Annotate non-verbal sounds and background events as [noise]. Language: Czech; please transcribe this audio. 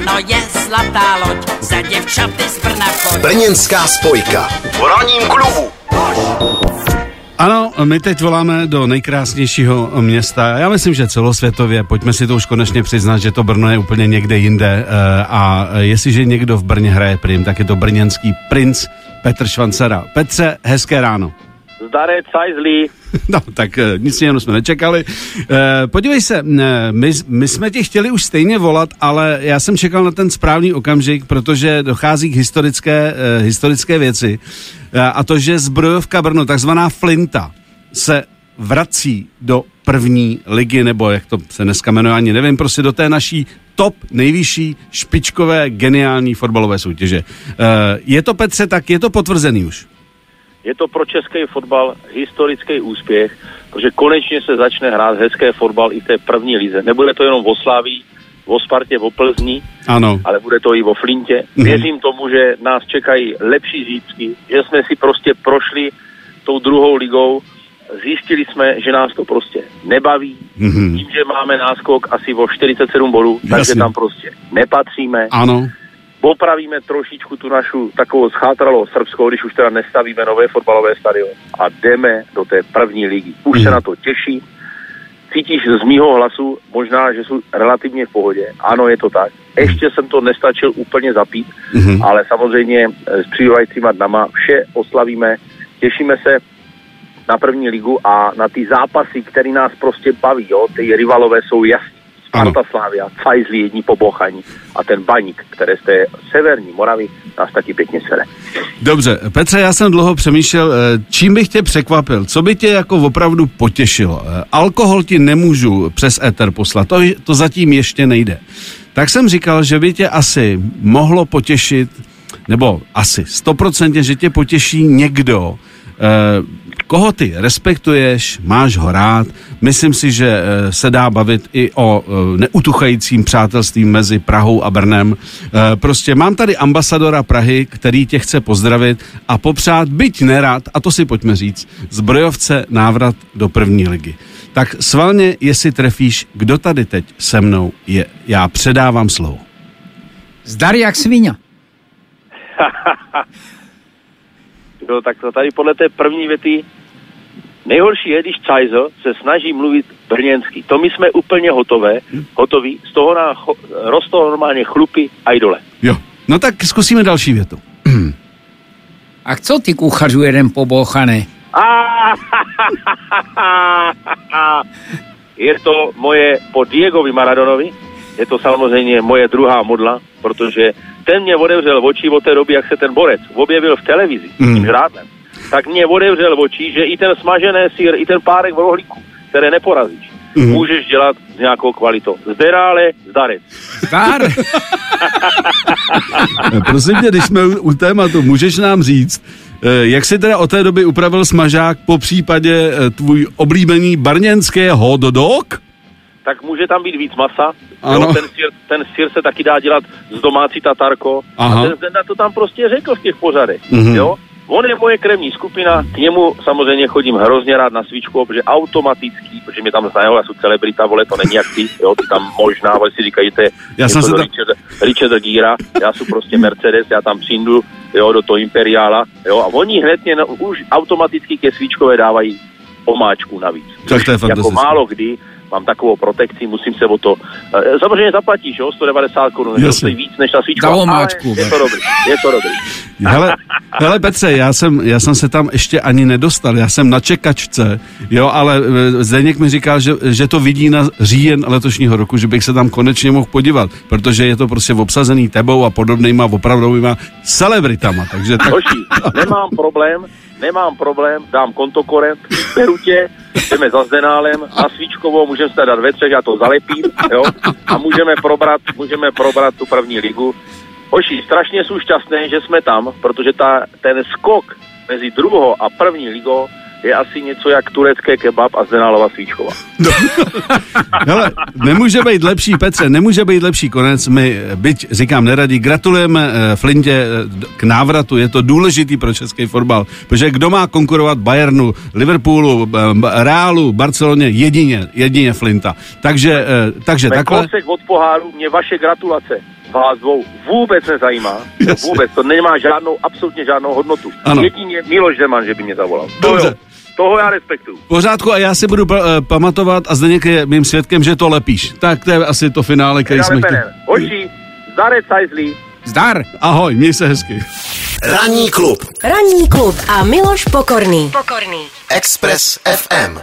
Brno je zlatá loď, za děvčaty z Brna pojď. Brněnská spojka. V ranním klubu. Ano, my teď voláme do nejkrásnějšího města. Já myslím, že celosvětově. Pojďme si to už konečně přiznat, že to Brno je úplně někde jinde. eh, A jestliže někdo v Brně hraje prim, tak je to brněnský princ Petr Švancera. Petře, hezké ráno. Zdarec, Sajzlí. [laughs] No, tak eh, nic jiného jsme nečekali. Eh, Podívej se, eh, my, my jsme ti chtěli už stejně volat, ale já jsem čekal na ten správný okamžik, protože dochází k historické, eh, historické věci. Eh, A to, že zbrojovka Brno, takzvaná Flinta, se vrací do první ligy, nebo jak to se dneska jmenuje, ani nevím, prostě do té naší top nejvyšší špičkové geniální fotbalové soutěže. Je to, Petře, tak je to potvrzený už? Je to pro český fotbal historický úspěch, protože konečně se začne hrát hezké fotbal i v té první lize. Nebude to jenom v Oslaví, o Spartě, o Plzni, Ano. ale bude to i o Flintě. Mhm. Věřím tomu, že nás čekají lepší zítřky, že jsme si prostě prošli tou druhou ligou, zjistili jsme, že nás to prostě nebaví, Mhm. tím, že máme náskok asi o 47 bodů, takže Jasně. tam prostě nepatříme. Ano. Popravíme trošičku tu našu takovou schátralou Srbskou, když už teda nestavíme nové fotbalové stadion a jdeme do té první ligy. Už Mhm. se na to těší. Cítíš z mýho hlasu možná, že jsou relativně v pohodě. Ano, je to tak. Ještě jsem to nestačil úplně zapít, Mhm. ale samozřejmě eh, s přibývajícíma dnama vše oslavíme. Těšíme se na první ligu a na ty zápasy, které nás prostě baví. Jo? Ty rivalové jsou jasní. Sparta Slávia, Cajzli jední pobochaní a ten baník, které z té severní Moravy nás taky pěkně sere. Dobře, Petře, já jsem dlouho přemýšlel, eh, čím bych tě překvapil, co by tě jako opravdu potěšilo. Eh, Alkohol ti nemůžu přes éter poslat, to, to zatím ještě nejde. Tak jsem říkal, že by tě asi mohlo potěšit, nebo asi stoprocentně, že tě potěší někdo, eh, koho ty respektuješ, máš ho rád. Myslím si, že eh, se dá bavit i o eh, neutuchajícím přátelství mezi Prahou a Brnem. Eh, Prostě mám tady ambasadora Prahy, který tě chce pozdravit a popřát, byť nerad, a to si pojďme říct, zbrojovce návrat do první ligy. Tak svalně, jestli trefíš, kdo tady teď se mnou je. Já předávám slovo. Zdar jak svině. [laughs] Jo, tak to tady podle té první věty nejhorší je, když Cajzel se snaží mluvit brněnsky. To my jsme úplně hotové, hotoví, z toho nám cho, rostou normálně chlupy a jdole. Jo. No tak zkusíme další větu. [clears throat] A co ty kuchařu jeden pobochaný? [laughs] je to moje po Diegovi Maradonovi, je to samozřejmě moje druhá modla, protože ten mě otevřel oči od té doby, jak se ten borec objevil v televizi s Mm. tím žrádlem. Tak mě otevřel oči, že i ten smažený sír, i ten párek v rohlíku, které neporazíš, Mm. můžeš dělat s nějakou kvalitou. Zderále, zdarec. Zdar. [laughs] Prosím tě, když jsme u, tématu, můžeš nám říct, eh, jak si teda od té doby upravil smažák, po případě eh, tvůj oblíbený barněnský hot dog? tak může tam být víc masa. Ano. Jo, ten, sír, ten sír se taky dá dělat z domácí tatarko. Aha. A ten Zdenda to tam prostě řekl v těch pořadech. Mhm. Jo? On je moje krevní skupina, k němu samozřejmě chodím hrozně rád na svíčku, protože automaticky, protože mě tam znají, já jsem celebrita, vole, to není jak ty, jo, ty tam možná, ale si říkají, to je Já jsem se tam- Richard, Richard Gíra, já jsem prostě Mercedes, já tam přijdu, jo, do toho Imperiála, jo, a oni hned mě, no, už automaticky ke svíčkové dávají omáčku navíc. Tak to je jako fantastické. málo kdy mám takovou protekci, musím se o to... eh, Samozřejmě zaplatíš, jo, 190 korun, to stojí víc než na svíčku. Ale omáčku, Je to dobrý, je to dobrý. [laughs] Hele, hele Petře, já jsem, já jsem se tam ještě ani nedostal, já jsem na čekačce, jo, ale eh, Zdeněk mi říkal, že, že to vidí na říjen letošního roku, že bych se tam konečně mohl podívat, protože je to prostě obsazený tebou a podobnýma opravdovýma celebritama, takže tak... Hoši, nemám problém, nemám problém, dám kontokorent, beru tě, jdeme za Zdenálem, na Svíčkovou, můžeme se dát ve třech, já to zalepím, jo, a můžeme probrat, můžeme probrat tu první ligu. Hoši, strašně jsou šťastné, že jsme tam, protože ta, ten skok mezi druhou a první ligou je asi něco jak turecké kebab a Zdenálova Svíčková. Hele, nemůže být lepší, Petře, nemůže být lepší konec. My, byť říkám neradi, gratulujeme eh, Flintě eh, k návratu. Je to důležitý pro český fotbal, protože kdo má konkurovat Bayernu, Liverpoolu, eh, Realu, Barceloně, jedině, jedině Flinta. Takže, takže Jsme takhle. od poháru, mě vaše gratulace. vás dvou vůbec nezajímá. Jasně. Vůbec, to nemá žádnou, absolutně žádnou hodnotu. Ano. Jedině Miloš Zeman, že by mě zavolal. Dobře. Toho já respektuju. Pořádku a já si budu pa- eh, pamatovat a Zdeněk je mým svědkem, že to lepíš. Tak to je asi to finále, který jsme chtěli. Hoši, sajzlí. Zdar. Ahoj, měj se hezky. Ranní klub Ranní klub a Miloš Pokorný. Pokorný. Express FM.